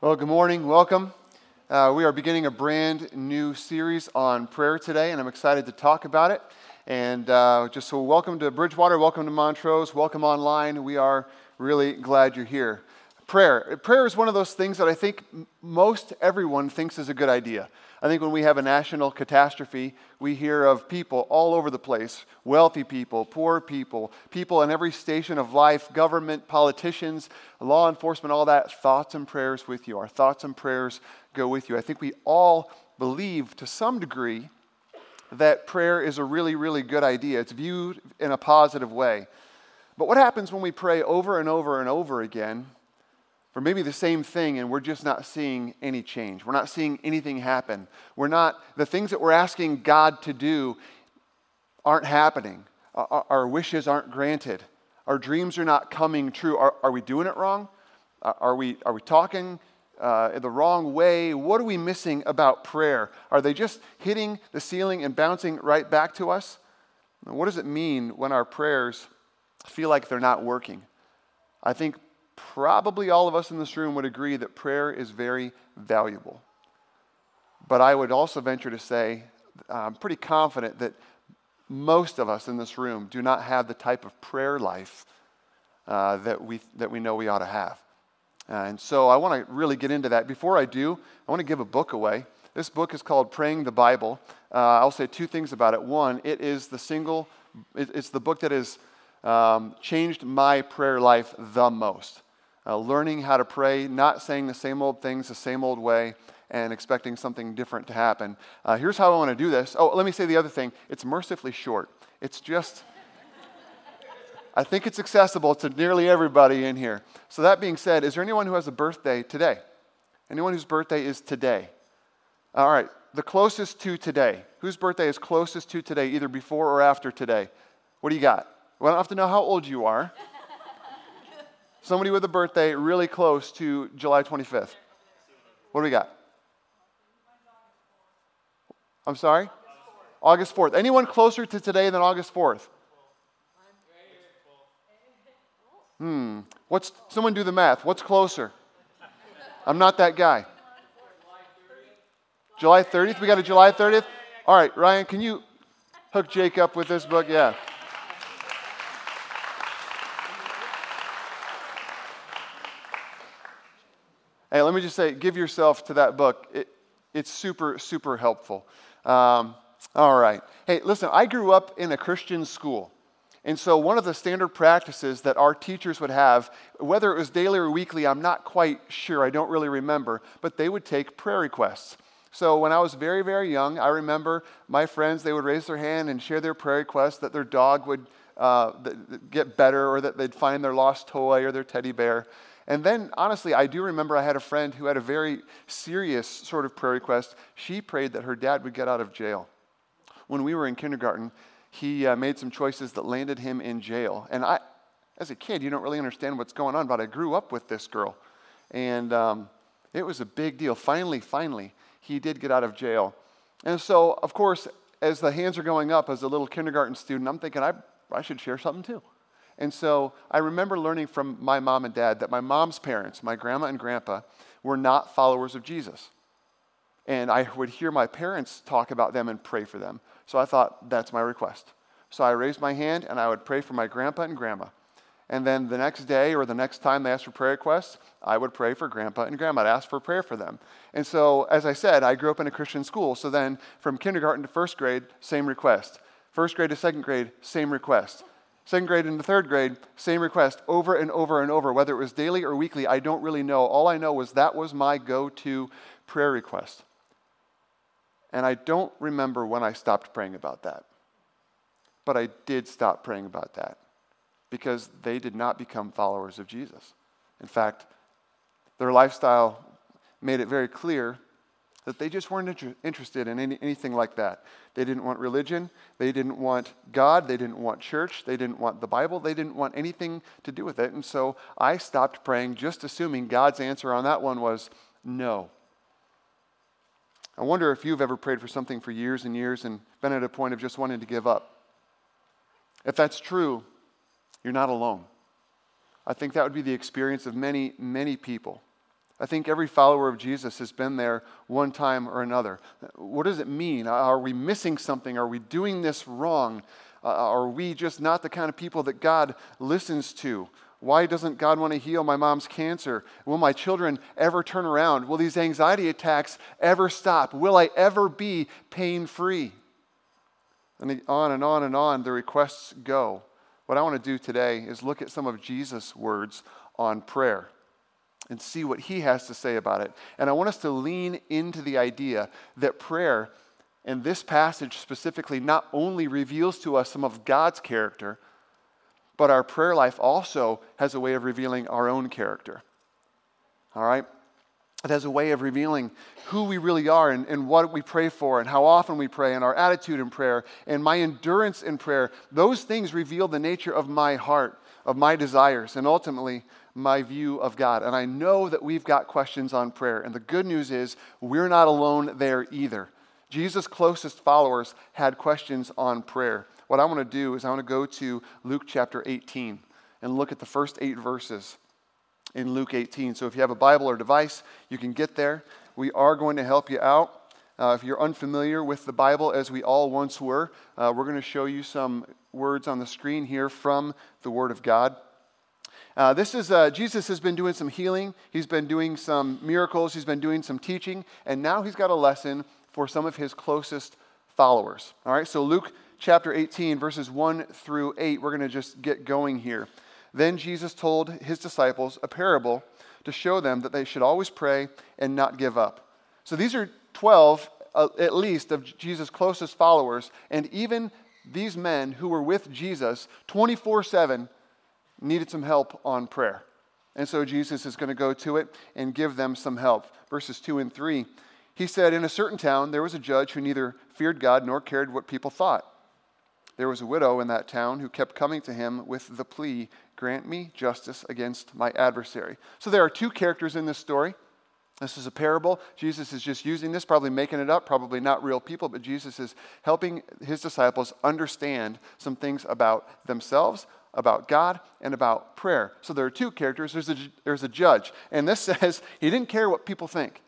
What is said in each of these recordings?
Well, good morning. Welcome. Uh, we are beginning a brand new series on prayer today, and I'm excited to talk about it. And uh, just so, welcome to Bridgewater, welcome to Montrose, welcome online. We are really glad you're here. Prayer. Prayer is one of those things that I think most everyone thinks is a good idea. I think when we have a national catastrophe, we hear of people all over the place wealthy people, poor people, people in every station of life, government, politicians, law enforcement, all that. Thoughts and prayers with you. Our thoughts and prayers go with you. I think we all believe to some degree that prayer is a really, really good idea. It's viewed in a positive way. But what happens when we pray over and over and over again for maybe the same thing and we're just not seeing any change. We're not seeing anything happen. We're not, the things that we're asking God to do aren't happening. Our, our wishes aren't granted. Our dreams are not coming true. Are, are we doing it wrong? Are we, are we talking uh, the wrong way? What are we missing about prayer? Are they just hitting the ceiling and bouncing right back to us? what does it mean when our prayers feel like they're not working? I think probably all of us in this room would agree that prayer is very valuable. But I would also venture to say, I'm pretty confident that most of us in this room do not have the type of prayer life uh, that, we, that we know we ought to have. Uh, and so I want to really get into that. Before I do, I want to give a book away. This book is called Praying the Bible. Uh, I'll say two things about it. One, it is the single, it, it's the book that has um, changed my prayer life the most uh, learning how to pray, not saying the same old things the same old way, and expecting something different to happen. Uh, here's how I want to do this. Oh, let me say the other thing it's mercifully short. It's just, I think it's accessible to nearly everybody in here. So, that being said, is there anyone who has a birthday today? Anyone whose birthday is today? All right, the closest to today. Whose birthday is closest to today, either before or after today? What do you got? Well, I don't have to know how old you are. Somebody with a birthday really close to July 25th. What do we got? I'm sorry? August 4th. Anyone closer to today than August 4th? Hmm. What's someone do the math? What's closer? I'm not that guy. July 30th? We got a July 30th? All right, Ryan, can you hook Jake up with this book? Yeah. Hey, let me just say, give yourself to that book. It, it's super, super helpful. Um, all right. Hey, listen, I grew up in a Christian school. And so, one of the standard practices that our teachers would have, whether it was daily or weekly, I'm not quite sure, I don't really remember, but they would take prayer requests. So, when I was very, very young, I remember my friends, they would raise their hand and share their prayer requests that their dog would uh, get better or that they'd find their lost toy or their teddy bear. And then, honestly, I do remember I had a friend who had a very serious sort of prayer request. She prayed that her dad would get out of jail. When we were in kindergarten, he uh, made some choices that landed him in jail. And I, as a kid, you don't really understand what's going on, but I grew up with this girl. And um, it was a big deal. Finally, finally, he did get out of jail. And so, of course, as the hands are going up as a little kindergarten student, I'm thinking I, I should share something too. And so I remember learning from my mom and dad that my mom's parents, my grandma and grandpa, were not followers of Jesus. And I would hear my parents talk about them and pray for them. So I thought, that's my request. So I raised my hand and I would pray for my grandpa and grandma. And then the next day or the next time they asked for prayer requests, I would pray for grandpa and grandma. I'd ask for prayer for them. And so, as I said, I grew up in a Christian school. So then from kindergarten to first grade, same request. First grade to second grade, same request. Second grade into third grade, same request over and over and over, whether it was daily or weekly, I don't really know. All I know was that was my go to prayer request. And I don't remember when I stopped praying about that. But I did stop praying about that because they did not become followers of Jesus. In fact, their lifestyle made it very clear that they just weren't inter- interested in any, anything like that. They didn't want religion. They didn't want God. They didn't want church. They didn't want the Bible. They didn't want anything to do with it. And so I stopped praying, just assuming God's answer on that one was no. I wonder if you've ever prayed for something for years and years and been at a point of just wanting to give up. If that's true, you're not alone. I think that would be the experience of many, many people. I think every follower of Jesus has been there one time or another. What does it mean? Are we missing something? Are we doing this wrong? Uh, are we just not the kind of people that God listens to? Why doesn't God want to heal my mom's cancer? Will my children ever turn around? Will these anxiety attacks ever stop? Will I ever be pain free? And on and on and on the requests go. What I want to do today is look at some of Jesus' words on prayer and see what he has to say about it. And I want us to lean into the idea that prayer, in this passage specifically, not only reveals to us some of God's character, but our prayer life also has a way of revealing our own character. All right? It has a way of revealing who we really are and, and, what we pray for and how often we pray and our attitude in prayer and my endurance in prayer. Those things reveal the nature of my heart, of my desires, and ultimately my view of God. And I know that we've got questions on prayer. And the good news is we're not alone there either. Jesus' closest followers had questions on prayer. What I want to do is I want to go to Luke chapter 18 and look at the first eight verses in Luke 18. So if you have a Bible or device, you can get there. We are going to help you out. Uh, if you're unfamiliar with the Bible, as we all once were, uh, we're going to show you some words on the screen here from the Word of God. Uh, this is, uh, Jesus has been doing some healing, he's been doing some miracles, he's been doing some teaching, and now he's got a lesson for some of his closest followers. All right, so Luke chapter 18, verses 1 through 8, we're going to just get going here. Then Jesus told his disciples a parable to show them that they should always pray and not give up. So these are 12, uh, at least, of Jesus' closest followers, and even these men who were with Jesus 24 7 needed some help on prayer. And so Jesus is going to go to it and give them some help. Verses 2 and 3. He said, In a certain town, there was a judge who neither feared God nor cared what people thought. There was a widow in that town who kept coming to him with the plea, Grant me justice against my adversary. So there are two characters in this story. This is a parable. Jesus is just using this, probably making it up, probably not real people, but Jesus is helping his disciples understand some things about themselves, about God and about prayer. So there are two characters. There's a, there's a judge. And this says he didn't care what people think.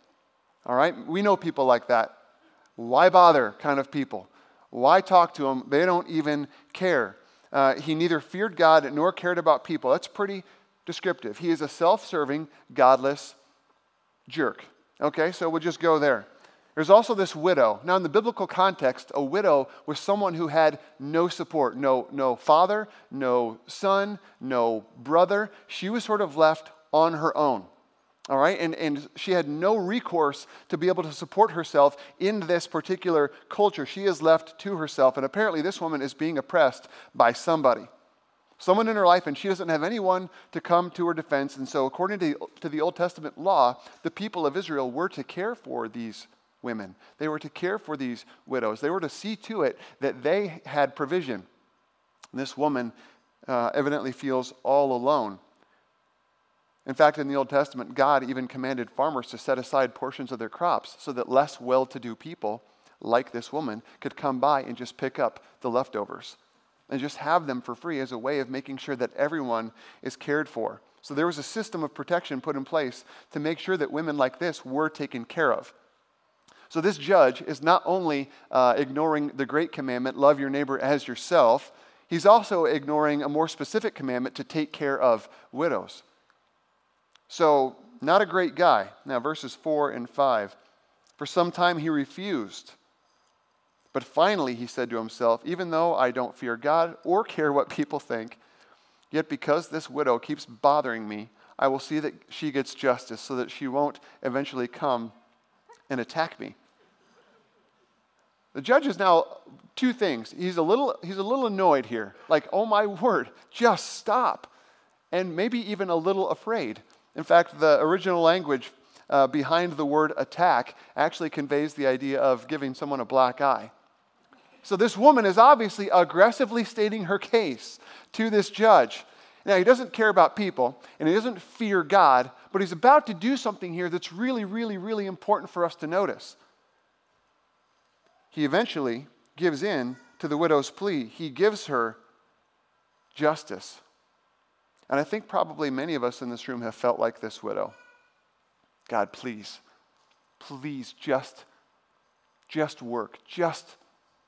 All right? We know people like that. Why bother kind of people? Why talk to them? They don't even care. Uh, he neither feared God nor cared about people. That's pretty descriptive. He is a self serving, godless jerk. Okay, so we'll just go there. There's also this widow. Now, in the biblical context, a widow was someone who had no support no, no father, no son, no brother. She was sort of left on her own. All right, and, and she had no recourse to be able to support herself in this particular culture. She is left to herself, and apparently, this woman is being oppressed by somebody. Someone in her life, and she doesn't have anyone to come to her defense. And so, according to to the Old Testament law, the people of Israel were to care for these women. They were to care for these widows. They were to see to it that they had provision. This woman uh, evidently feels all alone. In fact, in the Old Testament, God even commanded farmers to set aside portions of their crops so that less well to do people, like this woman, could come by and just pick up the leftovers and just have them for free as a way of making sure that everyone is cared for. So there was a system of protection put in place to make sure that women like this were taken care of. So this judge is not only uh, ignoring the great commandment, love your neighbor as yourself, he's also ignoring a more specific commandment to take care of widows. So, not a great guy. Now, verses 4 and 5. For some time he refused. But finally he said to himself, Even though I don't fear God or care what people think, yet because this widow keeps bothering me, I will see that she gets justice so that she won't eventually come and attack me. The judge is now two things. He's a little, he's a little annoyed here, like, oh my word, just stop. And maybe even a little afraid. In fact, the original language uh, behind the word attack actually conveys the idea of giving someone a black eye. So this woman is obviously aggressively stating her case to this judge. Now, he doesn't care about people and he doesn't fear God, but he's about to do something here that's really, really, really important for us to notice he eventually gives in to the widow's plea. He gives her justice. And I think probably many of us in this room have felt like this widow. God, please, please just, just work. Just,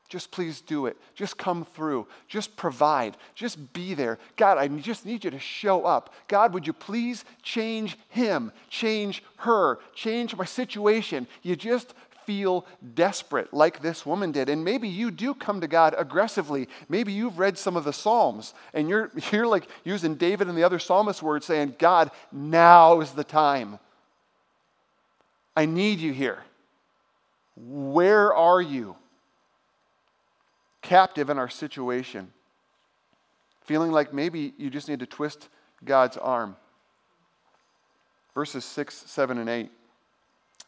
just please do it. Just come through. Just provide. Just be there. God, I just need you to show up. God, would you please change him, change her, change my situation? You just feel desperate like this woman did. And maybe you do come to God aggressively. Maybe you've read some of the Psalms and you're, you're like using David and the other psalmist words saying, God, now is the time. I need you here. Where are you? Captive in our situation. Feeling like maybe you just need to twist God's arm. Verses 6, 7, and 8.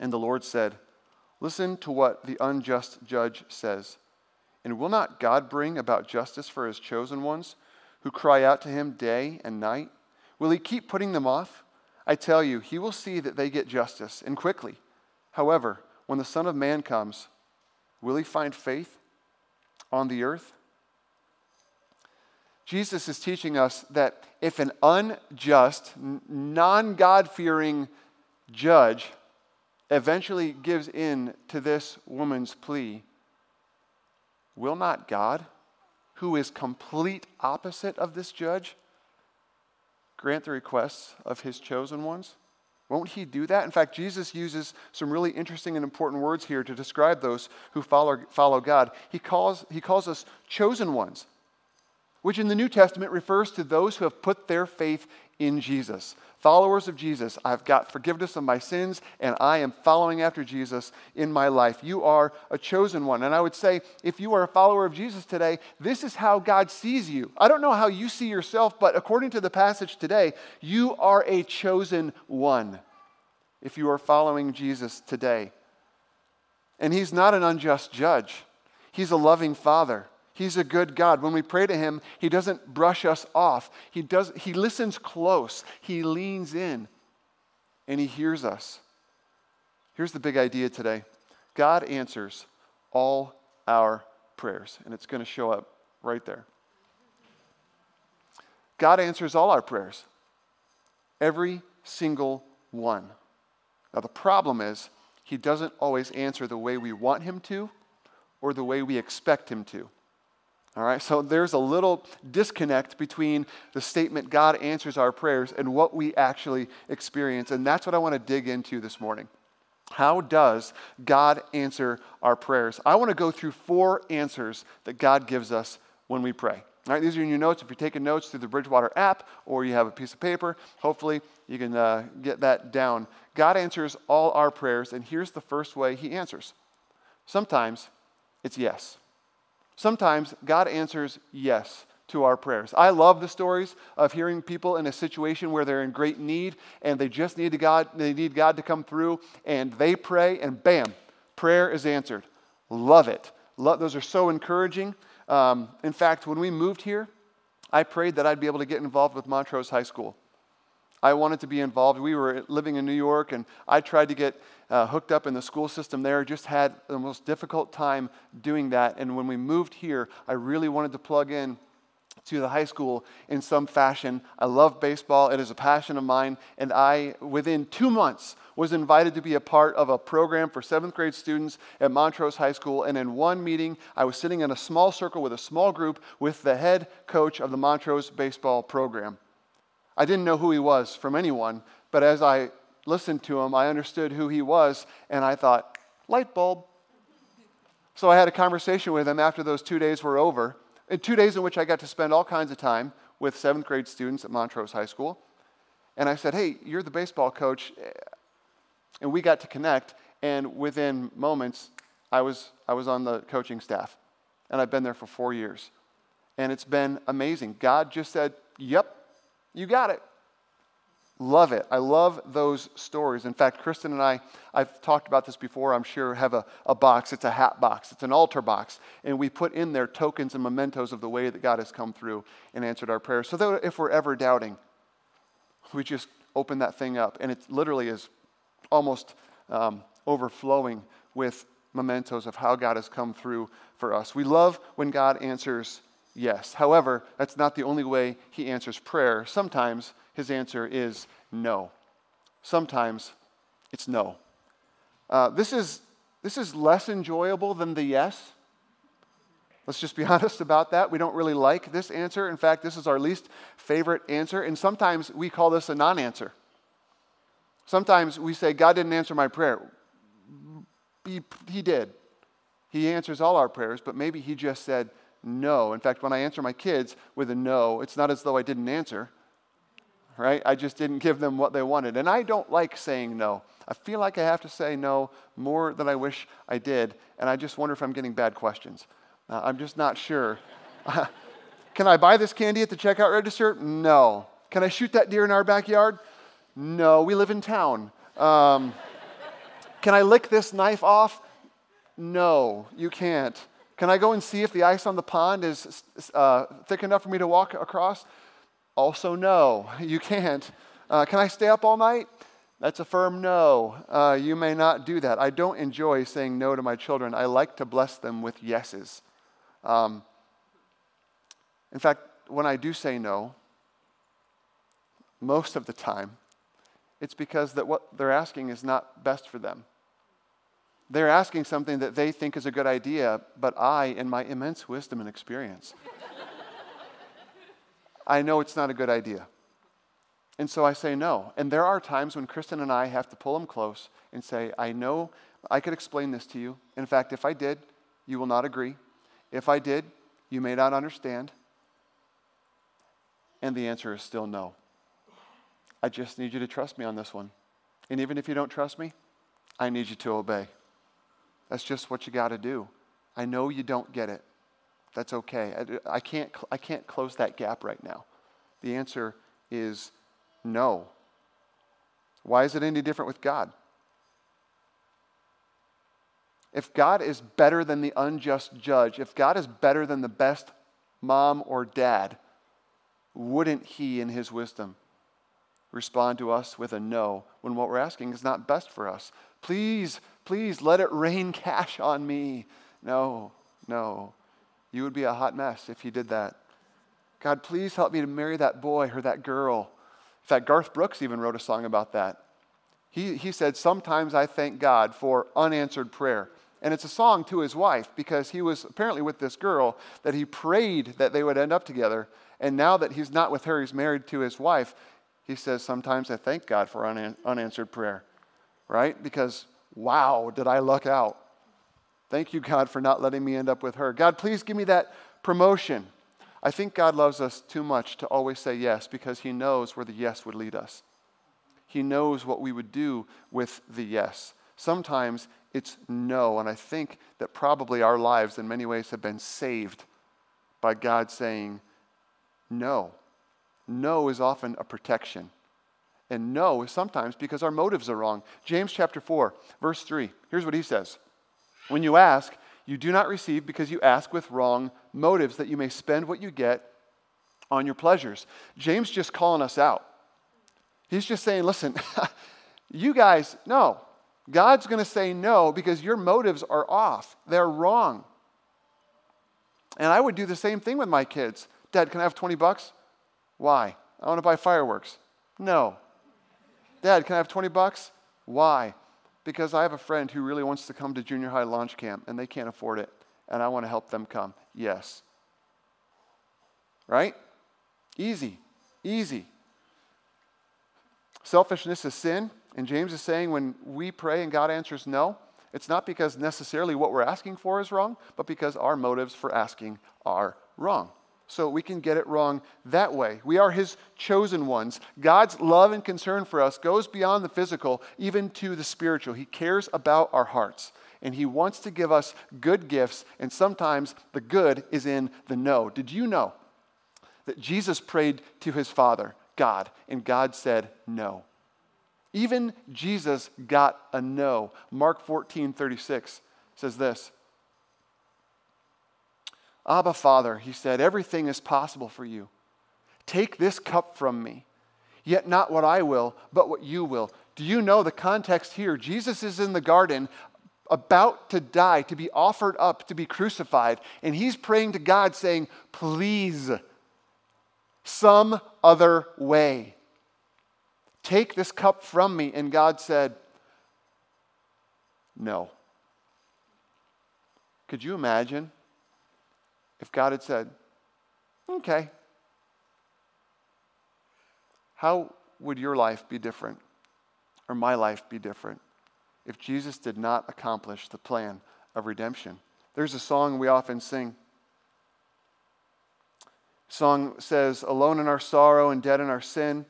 And the Lord said, Listen to what the unjust judge says. And will not God bring about justice for his chosen ones who cry out to him day and night? Will he keep putting them off? I tell you, he will see that they get justice, and quickly. However, when the Son of Man comes, will he find faith on the earth? Jesus is teaching us that if an unjust, non God fearing judge eventually gives in to this woman's plea, will not God, who is complete opposite of this judge, grant the requests of his chosen ones? Won't he do that? In fact, Jesus uses some really interesting and important words here to describe those who follow, follow God. He calls, he calls us chosen ones, which in the New Testament refers to those who have put their faith in Jesus. Followers of Jesus, I've got forgiveness of my sins and I am following after Jesus in my life. You are a chosen one. And I would say, if you are a follower of Jesus today, this is how God sees you. I don't know how you see yourself, but according to the passage today, you are a chosen one if you are following Jesus today. And He's not an unjust judge, He's a loving Father. He's a good God. When we pray to him, he doesn't brush us off. He, does, he listens close. He leans in and he hears us. Here's the big idea today God answers all our prayers, and it's going to show up right there. God answers all our prayers, every single one. Now, the problem is, he doesn't always answer the way we want him to or the way we expect him to. All right, so there's a little disconnect between the statement God answers our prayers and what we actually experience. And that's what I want to dig into this morning. How does God answer our prayers? I want to go through four answers that God gives us when we pray. All right, these are in your notes. If you're taking notes through the Bridgewater app or you have a piece of paper, hopefully you can uh, get that down. God answers all our prayers, and here's the first way He answers. Sometimes it's yes. Sometimes God answers yes to our prayers. I love the stories of hearing people in a situation where they're in great need and they just need God, they need God to come through and they pray and bam, prayer is answered. Love it. Love, those are so encouraging. Um, in fact, when we moved here, I prayed that I'd be able to get involved with Montrose High School. I wanted to be involved. We were living in New York, and I tried to get uh, hooked up in the school system there. Just had the most difficult time doing that. And when we moved here, I really wanted to plug in to the high school in some fashion. I love baseball, it is a passion of mine. And I, within two months, was invited to be a part of a program for seventh grade students at Montrose High School. And in one meeting, I was sitting in a small circle with a small group with the head coach of the Montrose baseball program. I didn't know who he was from anyone, but as I listened to him, I understood who he was, and I thought, light bulb. So I had a conversation with him after those two days were over, in two days in which I got to spend all kinds of time with seventh grade students at Montrose High School. And I said, Hey, you're the baseball coach. And we got to connect, and within moments, I was, I was on the coaching staff. And I've been there for four years. And it's been amazing. God just said, you got it. Love it. I love those stories. In fact, Kristen and I, I've talked about this before, I'm sure, have a, a box. It's a hat box, it's an altar box. And we put in there tokens and mementos of the way that God has come through and answered our prayers. So that if we're ever doubting, we just open that thing up. And it literally is almost um, overflowing with mementos of how God has come through for us. We love when God answers yes. However, that's not the only way he answers prayer. Sometimes his answer is no. Sometimes It's no. Uh, this, is, this is less enjoyable than the yes. Let's just be honest about that. We don't really like this answer. In fact, this is our least favorite answer, and sometimes we call this a non answer. Sometimes we say, God didn't answer my prayer. He, he did. He answers all our prayers, but maybe He just said no. In fact, when I answer my kids with a no, it's not as though I didn't answer, right? I just didn't give them what they wanted. And I don't like saying no. I feel like I have to say no more than I wish I did, and I just wonder if I'm getting bad questions. Uh, I'm just not sure. Can I buy this candy at the checkout register? No. Can I shoot that deer in our backyard? No. We live in town. Um, can I lick this knife off? No, you can't. Can I go and see if the ice on the pond is uh, thick enough for me to walk across? Also, no, you can't. Uh, can I stay up all night? That's a firm no. Uh, you may not do that. I don't enjoy saying no to my children. I like to bless them with yeses. Um, in fact, when I do say no, most of the time, it's because that what they're asking is not best for them. They're asking something that they think is a good idea, but I, in my immense wisdom and experience, I know it's not a good idea. And so I say no. And there are times when Kristen and I have to pull them close and say, I know I could explain this to you. In fact, if I did, you will not agree. If I did, you may not understand. And the answer is still no. I just need you to trust me on this one. And even if you don't trust me, I need you to obey. That's just what you got to do. I know you don't get it. That's okay. I, I, can't, I can't close that gap right now. The answer is no. Why is it any different with God? If God is better than the unjust judge, if God is better than the best mom or dad, wouldn't He, in His wisdom, respond to us with a no when what we're asking is not best for us? Please, please let it rain cash on me. No, no. You would be a hot mess if you did that. God, please help me to marry that boy or that girl. In fact, Garth Brooks even wrote a song about that. He, he said, Sometimes I thank God for unanswered prayer. And it's a song to his wife because he was apparently with this girl that he prayed that they would end up together. And now that he's not with her, he's married to his wife. He says, Sometimes I thank God for unanswered prayer, right? Because, wow, did I luck out. Thank you, God, for not letting me end up with her. God, please give me that promotion. I think God loves us too much to always say yes because he knows where the yes would lead us. He knows what we would do with the yes. Sometimes it's no. And I think that probably our lives, in many ways, have been saved by God saying no. No is often a protection. And no sometimes because our motives are wrong. James chapter 4, verse 3. Here's what he says When you ask, you do not receive because you ask with wrong motives that you may spend what you get on your pleasures. James just calling us out. He's just saying, listen, you guys, no, God's going to say no because your motives are off. They're wrong. And I would do the same thing with my kids. Dad, can I have 20 bucks? Why? I want to buy fireworks. No. Dad, can I have 20 bucks? Why? Because I have a friend who really wants to come to junior high launch camp and they can't afford it, and I want to help them come. Yes. Right? Easy. Easy. Selfishness is sin. And James is saying when we pray and God answers no, it's not because necessarily what we're asking for is wrong, but because our motives for asking are wrong. So we can get it wrong that way. We are His chosen ones. God's love and concern for us goes beyond the physical, even to the spiritual. He cares about our hearts, and He wants to give us good gifts, and sometimes the good is in the no. Did you know that Jesus prayed to His Father, God, and God said no? Even Jesus got a no. Mark 14, 36 says this Abba, Father, he said, everything is possible for you. Take this cup from me, yet not what I will, but what you will. Do you know the context here? Jesus is in the garden about to die, to be offered up, to be crucified, and he's praying to God, saying, Please, some other way. Take this cup from me. And God said, no. Could you imagine if God had said, okay, how would your life be different or my life be different if Jesus did not accomplish the plan of redemption? There's a song we often sing. Song says, Alone in our sorrow and dead in our sin,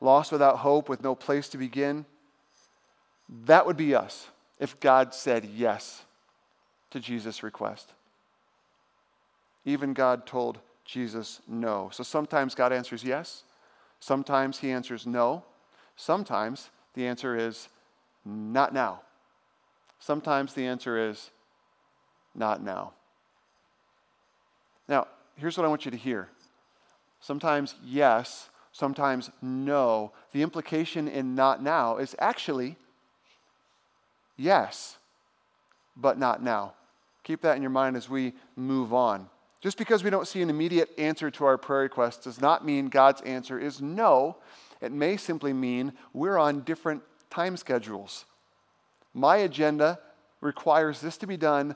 lost without hope, with no place to begin. That would be us if God said yes to Jesus' request. Even God told Jesus no. So sometimes God answers yes, sometimes he answers no, sometimes the answer is not now. Sometimes the answer is not now. Now, here's what I want you to hear. Sometimes yes, sometimes no. The implication in not now is actually yes, but not now. Keep that in your mind as we move on. Just because we don't see an immediate answer to our prayer request does not mean God's answer is no. It may simply mean we're on different time schedules. My agenda requires this to be done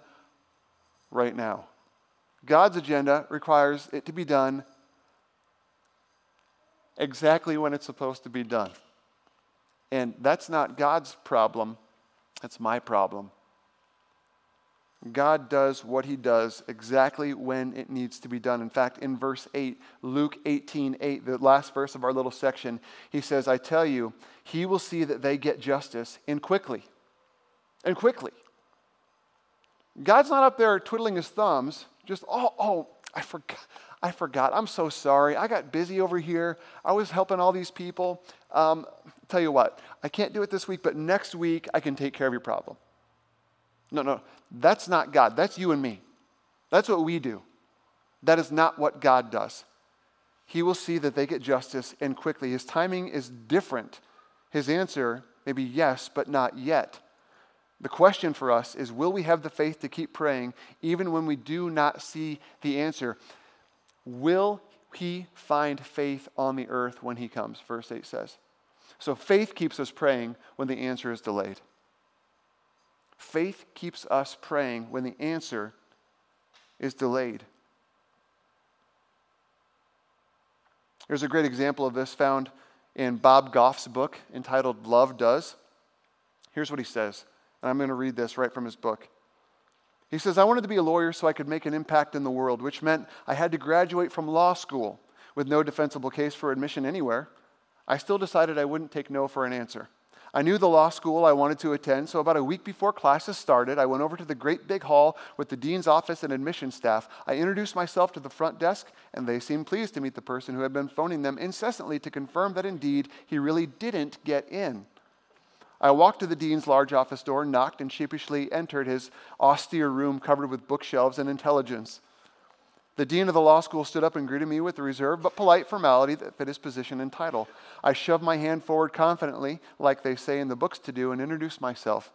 right now. God's agenda requires it to be done exactly when it's supposed to be done. And that's not God's problem, that's my problem. God does what he does exactly when it needs to be done. In fact, in verse 8, Luke 18 8, the last verse of our little section, he says, I tell you, he will see that they get justice and quickly. And quickly. God's not up there twiddling his thumbs, just, oh, oh, I forgot. I forgot. I'm so sorry. I got busy over here. I was helping all these people. Um, tell you what, I can't do it this week, but next week I can take care of your problem. No, no, that's not God. That's you and me. That's what we do. That is not what God does. He will see that they get justice and quickly. His timing is different. His answer may be yes, but not yet. The question for us is will we have the faith to keep praying even when we do not see the answer? Will he find faith on the earth when he comes? Verse 8 says. So faith keeps us praying when the answer is delayed. Faith keeps us praying when the answer is delayed. There's a great example of this found in Bob Goff's book entitled Love Does. Here's what he says, and I'm going to read this right from his book. He says, I wanted to be a lawyer so I could make an impact in the world, which meant I had to graduate from law school with no defensible case for admission anywhere. I still decided I wouldn't take no for an answer. I knew the law school I wanted to attend, so about a week before classes started, I went over to the great big hall with the dean's office and admission staff. I introduced myself to the front desk, and they seemed pleased to meet the person who had been phoning them incessantly to confirm that indeed he really didn't get in. I walked to the dean's large office door, knocked, and sheepishly entered his austere room covered with bookshelves and intelligence. The dean of the law school stood up and greeted me with a reserved but polite formality that fit his position and title. I shoved my hand forward confidently, like they say in the books to do, and introduced myself.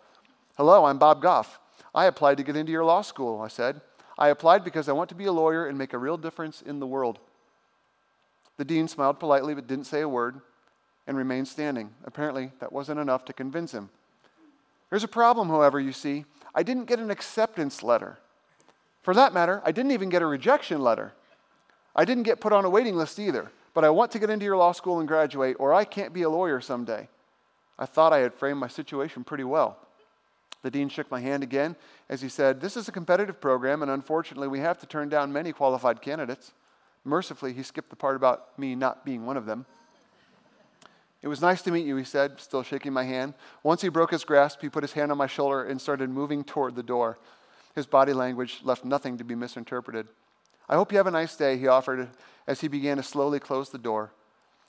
Hello, I'm Bob Goff. I applied to get into your law school, I said. I applied because I want to be a lawyer and make a real difference in the world. The dean smiled politely but didn't say a word and remained standing. Apparently, that wasn't enough to convince him. There's a problem, however, you see. I didn't get an acceptance letter. For that matter, I didn't even get a rejection letter. I didn't get put on a waiting list either, but I want to get into your law school and graduate, or I can't be a lawyer someday. I thought I had framed my situation pretty well. The dean shook my hand again as he said, This is a competitive program, and unfortunately, we have to turn down many qualified candidates. Mercifully, he skipped the part about me not being one of them. It was nice to meet you, he said, still shaking my hand. Once he broke his grasp, he put his hand on my shoulder and started moving toward the door. His body language left nothing to be misinterpreted. I hope you have a nice day, he offered as he began to slowly close the door.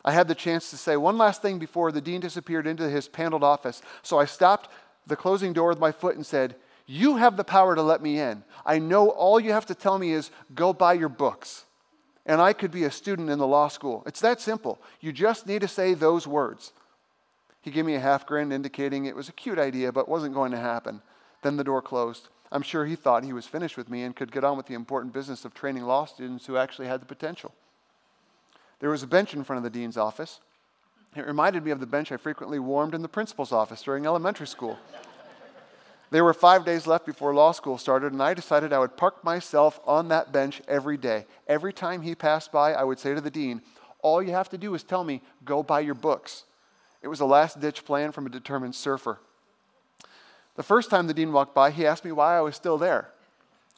I had the chance to say one last thing before the dean disappeared into his paneled office, so I stopped the closing door with my foot and said, You have the power to let me in. I know all you have to tell me is go buy your books. And I could be a student in the law school. It's that simple. You just need to say those words. He gave me a half grin, indicating it was a cute idea, but wasn't going to happen. Then the door closed. I'm sure he thought he was finished with me and could get on with the important business of training law students who actually had the potential. There was a bench in front of the dean's office. It reminded me of the bench I frequently warmed in the principal's office during elementary school. There were five days left before law school started, and I decided I would park myself on that bench every day. Every time he passed by, I would say to the dean, All you have to do is tell me, go buy your books. It was a last ditch plan from a determined surfer. The first time the dean walked by, he asked me why I was still there.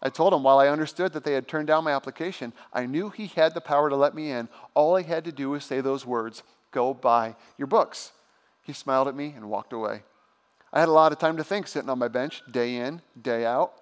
I told him while I understood that they had turned down my application, I knew he had the power to let me in. All I had to do was say those words go buy your books. He smiled at me and walked away. I had a lot of time to think sitting on my bench, day in, day out.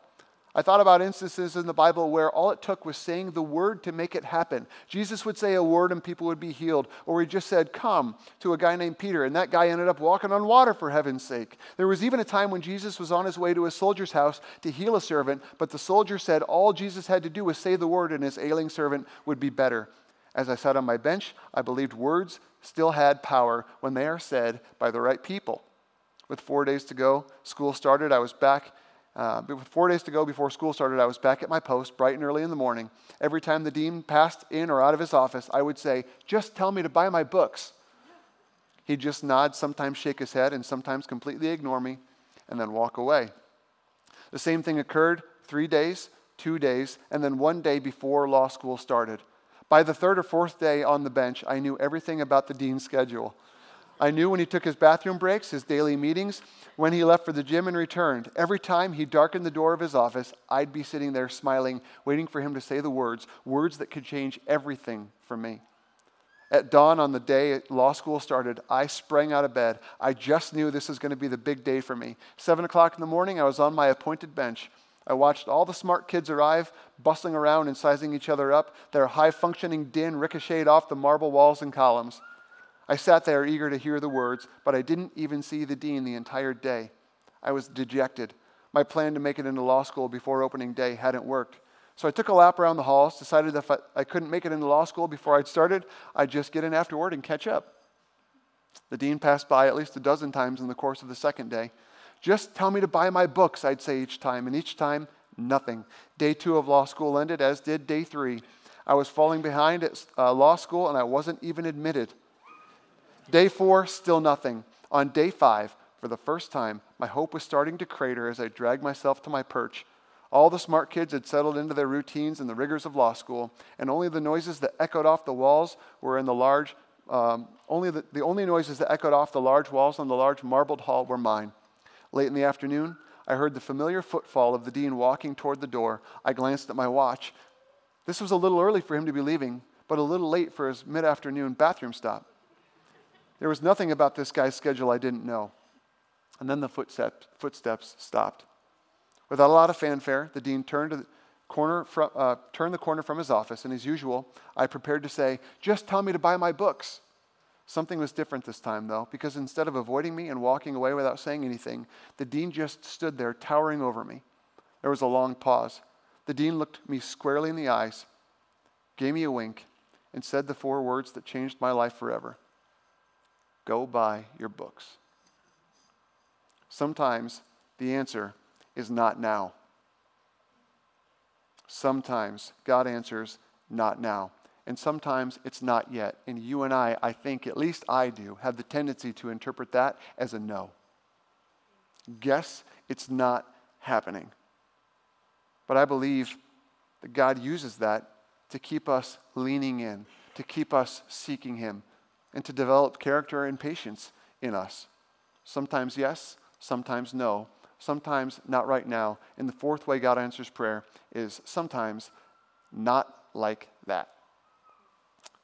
I thought about instances in the Bible where all it took was saying the word to make it happen. Jesus would say a word and people would be healed. Or he just said, Come to a guy named Peter, and that guy ended up walking on water for heaven's sake. There was even a time when Jesus was on his way to a soldier's house to heal a servant, but the soldier said all Jesus had to do was say the word and his ailing servant would be better. As I sat on my bench, I believed words still had power when they are said by the right people. With four days to go, school started. I was back. Uh, four days to go before school started, I was back at my post bright and early in the morning. Every time the dean passed in or out of his office, I would say, Just tell me to buy my books. He'd just nod, sometimes shake his head, and sometimes completely ignore me, and then walk away. The same thing occurred three days, two days, and then one day before law school started. By the third or fourth day on the bench, I knew everything about the dean's schedule. I knew when he took his bathroom breaks, his daily meetings, when he left for the gym and returned. Every time he darkened the door of his office, I'd be sitting there smiling, waiting for him to say the words, words that could change everything for me. At dawn on the day law school started, I sprang out of bed. I just knew this was going to be the big day for me. Seven o'clock in the morning, I was on my appointed bench. I watched all the smart kids arrive, bustling around and sizing each other up. Their high functioning din ricocheted off the marble walls and columns. I sat there eager to hear the words, but I didn't even see the dean the entire day. I was dejected. My plan to make it into law school before opening day hadn't worked. So I took a lap around the halls, decided if I, I couldn't make it into law school before I'd started, I'd just get in afterward and catch up. The dean passed by at least a dozen times in the course of the second day. Just tell me to buy my books, I'd say each time, and each time, nothing. Day two of law school ended, as did day three. I was falling behind at uh, law school, and I wasn't even admitted. Day four, still nothing. On day five, for the first time, my hope was starting to crater as I dragged myself to my perch. All the smart kids had settled into their routines and the rigors of law school, and only the noises that echoed off the walls were in the large, um, only the, the only noises that echoed off the large walls on the large marbled hall were mine. Late in the afternoon, I heard the familiar footfall of the dean walking toward the door. I glanced at my watch. This was a little early for him to be leaving, but a little late for his mid afternoon bathroom stop. There was nothing about this guy's schedule I didn't know. And then the footsteps, footsteps stopped. Without a lot of fanfare, the dean turned, the corner from, uh, turned the corner from his office, and as usual, I prepared to say, Just tell me to buy my books. Something was different this time, though, because instead of avoiding me and walking away without saying anything, the dean just stood there, towering over me. There was a long pause. The dean looked me squarely in the eyes, gave me a wink, and said the four words that changed my life forever Go buy your books. Sometimes the answer is not now. Sometimes God answers, not now. And sometimes it's not yet. And you and I, I think, at least I do, have the tendency to interpret that as a no. Guess it's not happening. But I believe that God uses that to keep us leaning in, to keep us seeking Him, and to develop character and patience in us. Sometimes yes, sometimes no, sometimes not right now. And the fourth way God answers prayer is sometimes not like that.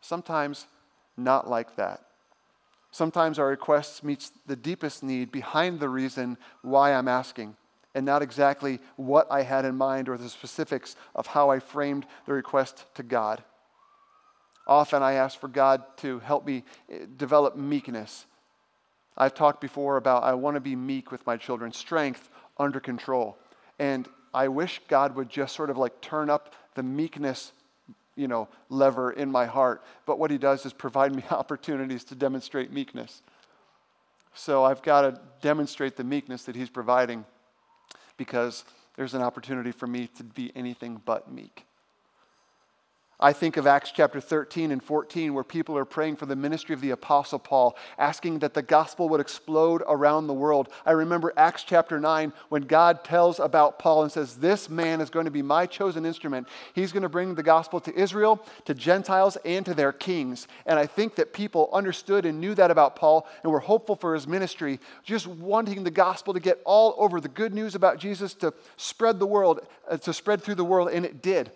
Sometimes not like that. Sometimes our request meets the deepest need behind the reason why I'm asking, and not exactly what I had in mind or the specifics of how I framed the request to God. Often I ask for God to help me eh, develop meekness. I've talked before about I want to be meek with my children, strength under control. And I wish God would just sort of like turn up the meekness, you know, lever in my heart. But what he does is provide me opportunities to demonstrate meekness. So I've got to demonstrate the meekness that he's providing because there's an opportunity for me to be anything but meek. I think of Acts chapter 13 and 14, where people are praying for the ministry of the Apostle Paul, asking that the gospel would explode around the world. I remember Acts chapter 9, when God tells about Paul and says, This man is going to be my chosen instrument. He's going to bring the gospel to Israel, to Gentiles, and to their kings. And I think that people understood and knew that about Paul and were hopeful for his ministry, just wanting the gospel to get all over, the good news about Jesus to spread the world, uh, to spread through the world, and it did.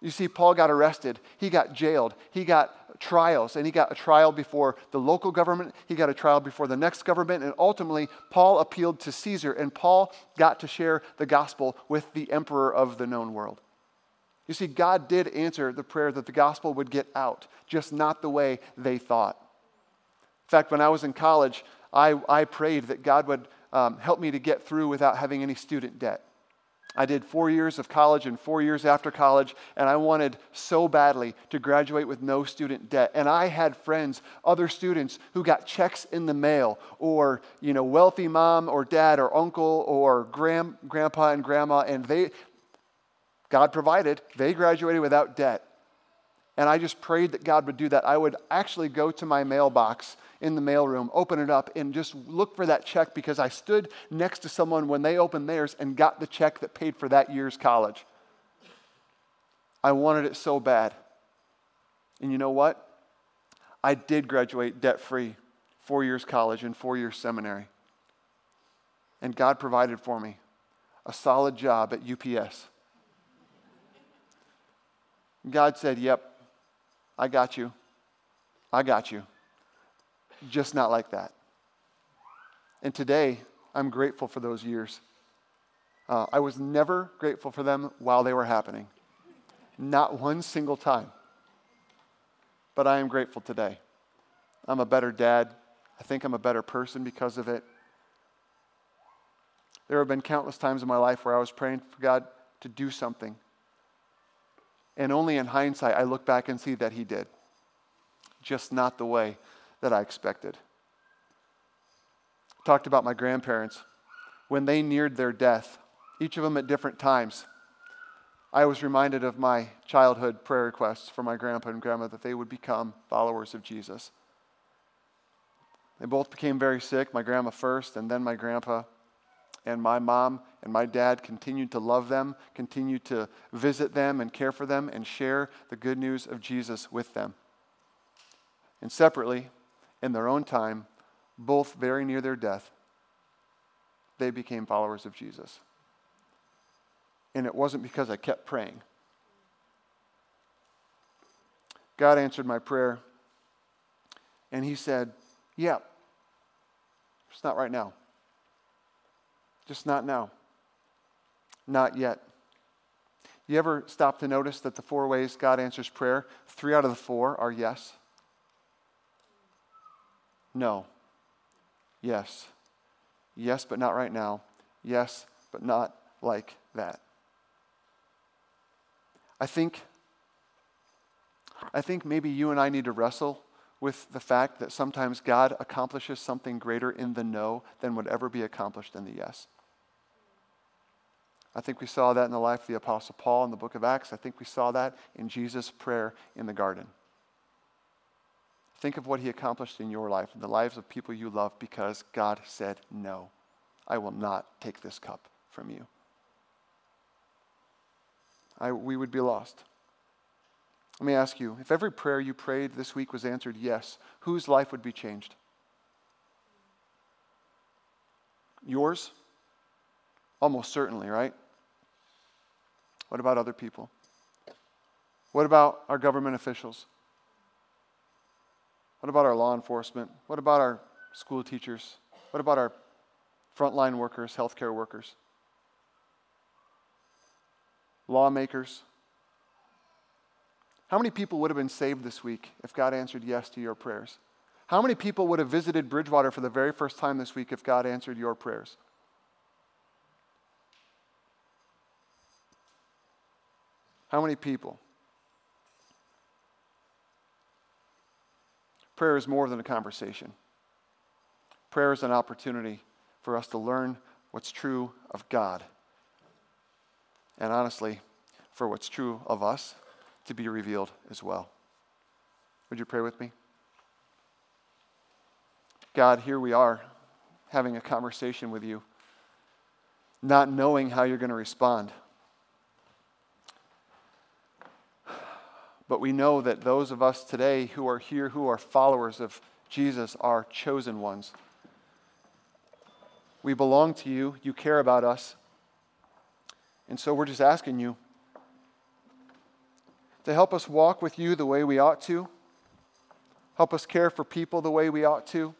You see, Paul got arrested, he got jailed, he got trials, and he got a trial before the local government, he got a trial before the next government, and ultimately, Paul appealed to Caesar, and Paul got to share the gospel with the emperor of the known world. You see, God did answer the prayer that the gospel would get out, just not the way they thought. In fact, when I was in college, I, I prayed that God would um, help me to get through without having any student debt. I did four years of college and four years after college, and I wanted so badly to graduate with no student debt. And I had friends, other students, who got checks in the mail, or you know, wealthy mom or dad or uncle or grand, grandpa and grandma, and they, God provided, they graduated without debt. And I just prayed that God would do that. I would actually go to my mailbox in the mailroom, open it up, and just look for that check because I stood next to someone when they opened theirs and got the check that paid for that year's college. I wanted it so bad. And you know what? I did graduate debt free, four years college and four years seminary. And God provided for me a solid job at UPS. God said, Yep, I got you. I got you just not like that. And today, I'm grateful for those years. Uh, I was never grateful for them while they were happening, not one single time. But I am grateful today. I'm a better dad. I think I'm a better person because of it. There have been countless times in my life where I was praying for God to do something. And only in hindsight, I look back and see that He did. Just not the way that I expected. Talked about my grandparents. When they neared their death, each of them at different times, I was reminded of my childhood prayer requests for my grandpa and grandma that they would become followers of Jesus. They both became very sick, my grandma first, and then my grandpa. And my mom and my dad continued to love them, continued to visit them and care for them, and share the good news of Jesus with them. And separately, in their own time, both very near their death, they became followers of Jesus. And it wasn't because I kept praying. God answered my prayer, and He said, Yeah, it's not right now. Just not now. Not yet. You ever stop to notice that the four ways God answers prayer, three out of the four are yes? No. Yes. Yes, but not right now. Yes, but not like that. I think I think maybe you and I need to wrestle with the fact that sometimes God accomplishes something greater in the no than would ever be accomplished in the yes. I think we saw that in the life of the Apostle Paul in the book of Acts. I think we saw that in Jesus' prayer in the garden. Think of what he accomplished in your life and the lives of people you love because God said, No, I will not take this cup from you. I, we would be lost. Let me ask you if every prayer you prayed this week was answered yes, whose life would be changed? Yours? Almost certainly, right? What about other people? What about our government officials? What about our law enforcement? What about our school teachers? What about our frontline workers, healthcare workers? Lawmakers? How many people would have been saved this week if God answered yes to your prayers? How many people would have visited Bridgewater for the very first time this week if God answered your prayers? How many people? Prayer is more than a conversation. Prayer is an opportunity for us to learn what's true of God. And honestly, for what's true of us, to be revealed as well. Would you pray with me? God, here we are having a conversation with you, not knowing how you're going to respond. But we know that those of us today who are here, who are followers of Jesus, are chosen ones. We belong to you. You care about us. And so we're just asking you to help us walk with you the way we ought to, help us care for people the way we ought to.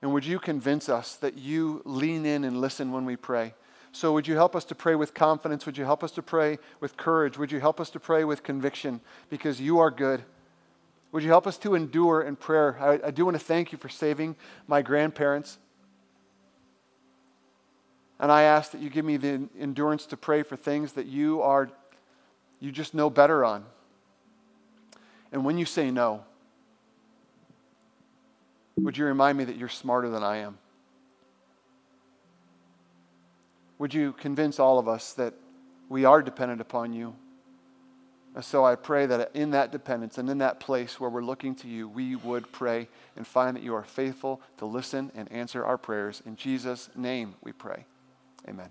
And would you convince us that you lean in and listen when we pray? So, would you help us to pray with confidence? Would you help us to pray with courage? Would you help us to pray with conviction? Because you are good. Would you help us to endure in prayer? I, I do want to thank you for saving my grandparents. And I ask that you give me the endurance to pray for things that you are, you just know better on. And when you say no, would you remind me that you're smarter than I am? Would you convince all of us that we are dependent upon you? And so I pray that in that dependence and in that place where we're looking to you, we would pray and find that you are faithful to listen and answer our prayers. In Jesus' name we pray. Amen.